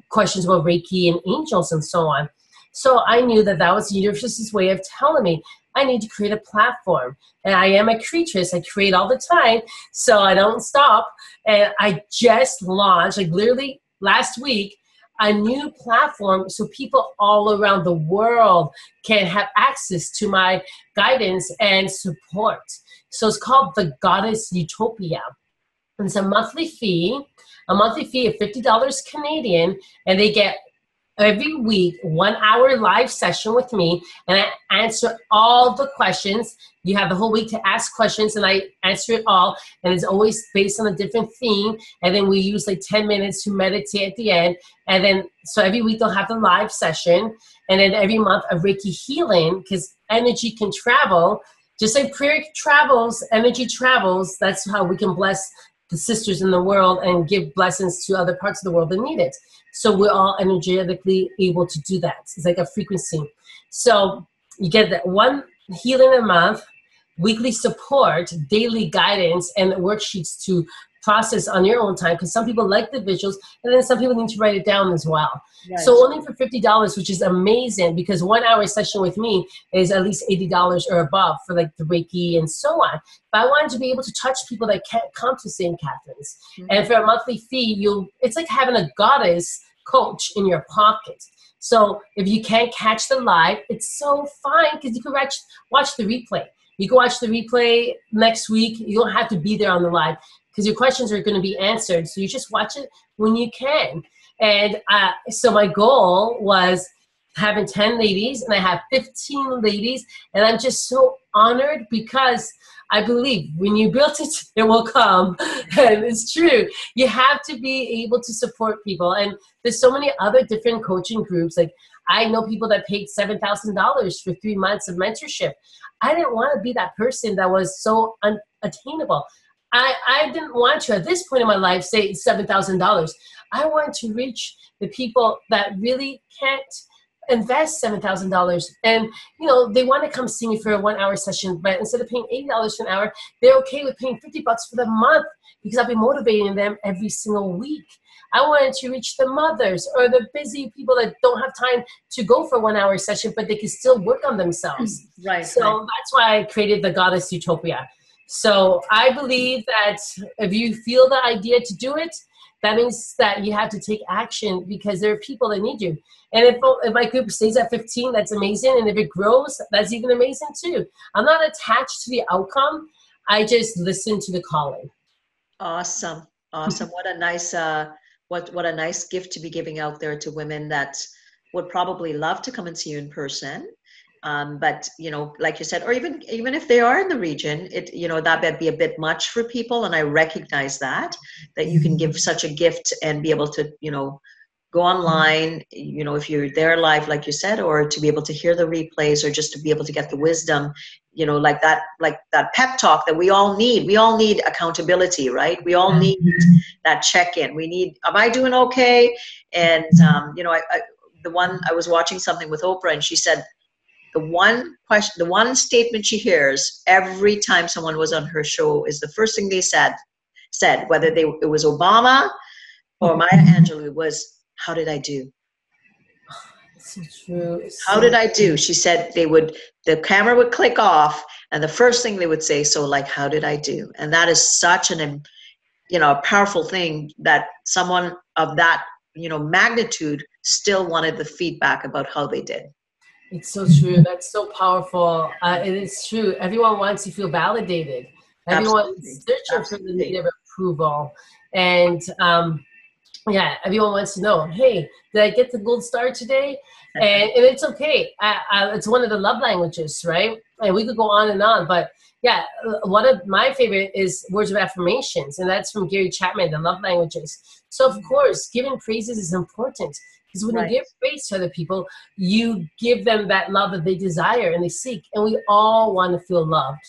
questions about Reiki and angels and so on. So I knew that that was the universe's way of telling me I need to create a platform. And I am a creatress. I create all the time, so I don't stop. And I just launched, like literally last week, a new platform so people all around the world can have access to my guidance and support. So it's called the Goddess Utopia. It's a monthly fee, a monthly fee of $50 Canadian, and they get every week one hour live session with me and i answer all the questions. You have the whole week to ask questions and i answer it all and it's always based on a different theme and then we use like 10 minutes to meditate at the end and then so every week they'll have the live session and then every month a reiki healing because energy can travel. Just like prayer travels energy travels that's how we can bless the sisters in the world and give blessings to other parts of the world that need it. So we're all energetically able to do that. It's like a frequency. So you get that one healing a month, weekly support, daily guidance, and worksheets to process on your own time because some people like the visuals and then some people need to write it down as well. Right. So only for $50, which is amazing because one hour session with me is at least $80 or above for like the Reiki and so on. But I wanted to be able to touch people that can't come to St. Catharines. Mm-hmm. And for a monthly fee, you'll, it's like having a goddess coach in your pocket. So if you can't catch the live, it's so fine because you can watch, watch the replay. You can watch the replay next week. You don't have to be there on the live because your questions are going to be answered. So you just watch it when you can. And uh, so my goal was having 10 ladies, and I have 15 ladies, and I'm just so honored because I believe when you built it, it will come. and it's true. You have to be able to support people. And there's so many other different coaching groups. Like I know people that paid $7,000 for three months of mentorship. I didn't want to be that person that was so unattainable. I, I didn't want to at this point in my life say $7,000. I want to reach the people that really can't invest $7,000 and you know they want to come see me for a one hour session but instead of paying $80 an hour they're okay with paying 50 bucks for the month because I'll be motivating them every single week. I wanted to reach the mothers or the busy people that don't have time to go for one hour session, but they can still work on themselves. Mm, right. So right. that's why I created the Goddess Utopia. So I believe that if you feel the idea to do it, that means that you have to take action because there are people that need you. And if, if my group stays at 15, that's amazing. And if it grows, that's even amazing too. I'm not attached to the outcome. I just listen to the calling. Awesome. Awesome. what a nice, uh, what, what a nice gift to be giving out there to women that would probably love to come and see you in person um, but you know like you said or even even if they are in the region it you know that would be a bit much for people and i recognize that that you can give such a gift and be able to you know go online you know if you're there live like you said or to be able to hear the replays or just to be able to get the wisdom you know like that like that pep talk that we all need. We all need accountability right? We all need that check-in. We need am i doing okay? And um, you know I, I the one i was watching something with oprah and she said the one question the one statement she hears every time someone was on her show is the first thing they said said whether they it was obama or maya angelou was how did i do? So true. How did i do? She said they would the camera would click off and the first thing they would say so like how did i do? And that is such an you know a powerful thing that someone of that you know magnitude still wanted the feedback about how they did it's so true. That's so powerful. Uh, it is true. Everyone wants to feel validated. Everyone is searching for the need of approval. And um, yeah, everyone wants to know, hey, did I get the gold star today? And, and it's okay. I, I, it's one of the love languages, right? And we could go on and on, but yeah, one of my favorite is words of affirmations, and that's from Gary Chapman, the love languages. So of course, giving praises is important because when right. you give praise to other people, you give them that love that they desire and they seek. And we all want to feel loved.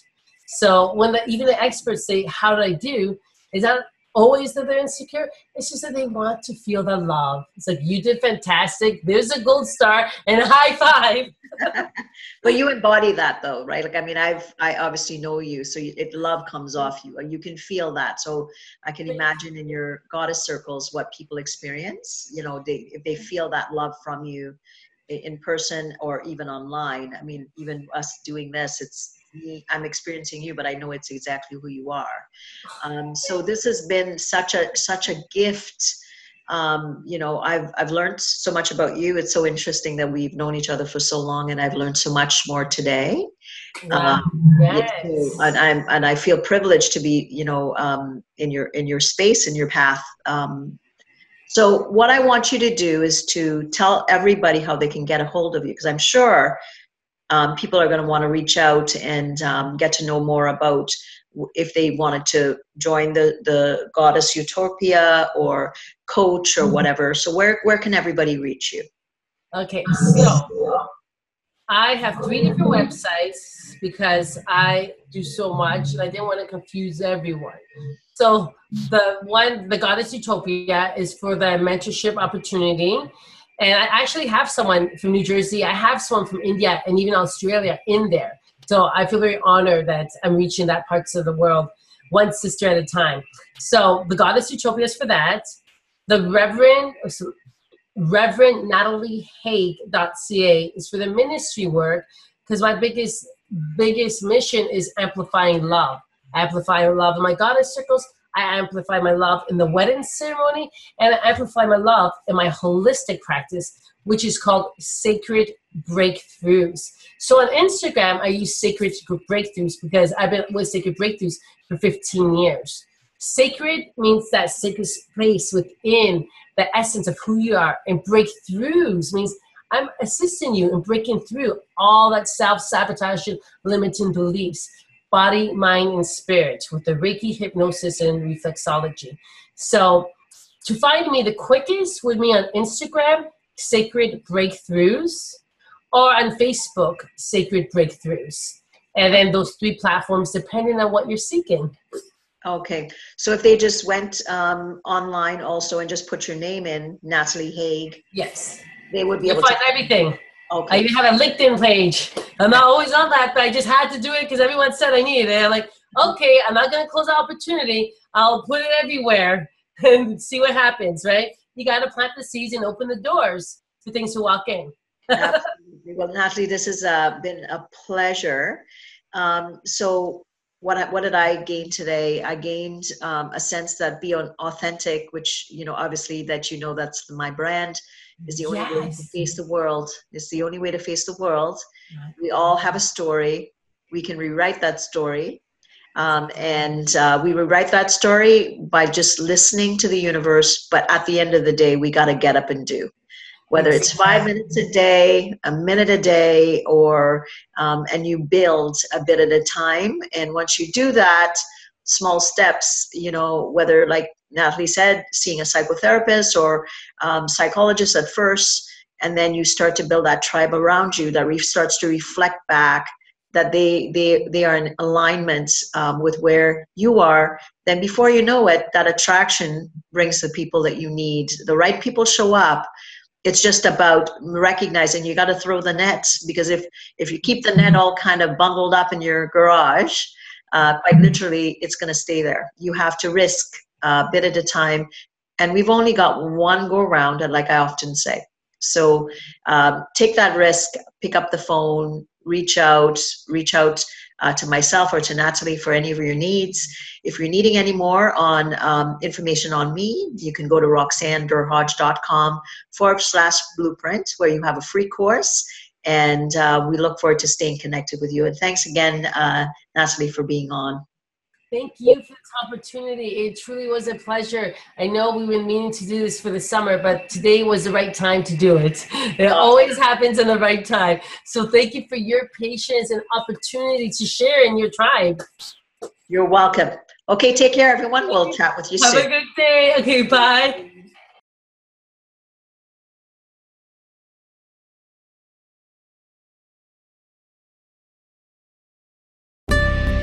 So when the, even the experts say, How did I do? Is that always that they're insecure. It's just that they want to feel the love. It's like you did fantastic. There's a gold star and a high five. but you embody that though, right? Like I mean, I've I obviously know you, so you, it love comes off you, and you can feel that. So I can imagine in your goddess circles what people experience. You know, they if they feel that love from you in person or even online. I mean, even us doing this, it's me, I'm experiencing you, but I know it's exactly who you are. Um, so this has been such a such a gift. Um, you know, I've I've learned so much about you. It's so interesting that we've known each other for so long, and I've learned so much more today. Wow. Um, yes. and I'm and I feel privileged to be, you know, um, in your in your space in your path. Um, So, what I want you to do is to tell everybody how they can get a hold of you, because I'm sure um, people are going to want to reach out and um, get to know more about if they wanted to join the the goddess utopia or coach or mm-hmm. whatever. So where where can everybody reach you? Okay so i have three different websites because i do so much and i didn't want to confuse everyone. So the one the goddess utopia is for the mentorship opportunity and I actually have someone from New Jersey, I have someone from India and even Australia in there. So I feel very honored that I'm reaching that parts of the world one sister at a time. So the Goddess Utopia is for that. The Reverend Reverend Natalie Haig.ca is for the ministry work because my biggest biggest mission is amplifying love. Amplifying love in my goddess circles I amplify my love in the wedding ceremony, and I amplify my love in my holistic practice, which is called Sacred Breakthroughs. So on Instagram, I use Sacred Breakthroughs because I've been with Sacred Breakthroughs for 15 years. Sacred means that sacred space within the essence of who you are, and breakthroughs means I'm assisting you in breaking through all that self sabotage limiting beliefs body, mind, and spirit with the Reiki hypnosis and reflexology. So to find me the quickest would be on Instagram, Sacred Breakthroughs, or on Facebook, Sacred Breakthroughs. And then those three platforms, depending on what you're seeking. Okay, so if they just went um, online also and just put your name in, Natalie Haig. Yes. They would be You'll able find to everything. Okay. I even have a LinkedIn page. I'm not always on that, but I just had to do it because everyone said I needed it. I'm like, okay, I'm not going to close the opportunity. I'll put it everywhere and see what happens, right? You got to plant the seeds and open the doors for things to walk in. Absolutely. Well, Natalie, this has uh, been a pleasure. Um, so, what I, what did I gain today? I gained um, a sense that be authentic, which you know, obviously, that you know that's my brand is the only yes. way to face the world. It's the only way to face the world. We all have a story. We can rewrite that story. Um, and uh, we rewrite that story by just listening to the universe. But at the end of the day, we got to get up and do. Whether it's five minutes a day, a minute a day, or um, and you build a bit at a time. And once you do that, small steps, you know, whether like Natalie said, seeing a psychotherapist or um, psychologist at first, and then you start to build that tribe around you that re- starts to reflect back that they they they are in alignment um, with where you are. Then before you know it, that attraction brings the people that you need. The right people show up. It's just about recognizing you got to throw the net because if if you keep the net all kind of bundled up in your garage, uh, quite literally, it's going to stay there. You have to risk a bit at a time. And we've only got one go round, like I often say. So um, take that risk, pick up the phone, reach out, reach out uh, to myself or to Natalie for any of your needs. If you're needing any more on um, information on me, you can go to roxannederhodge.com forward slash blueprint, where you have a free course. And uh, we look forward to staying connected with you. And thanks again, uh, Natalie, for being on. Thank you for this opportunity. It truly was a pleasure. I know we've been meaning to do this for the summer, but today was the right time to do it. It always happens in the right time. So thank you for your patience and opportunity to share in your tribe. You're welcome. Okay, take care, everyone. We'll chat with you Have soon. Have a good day. Okay, bye.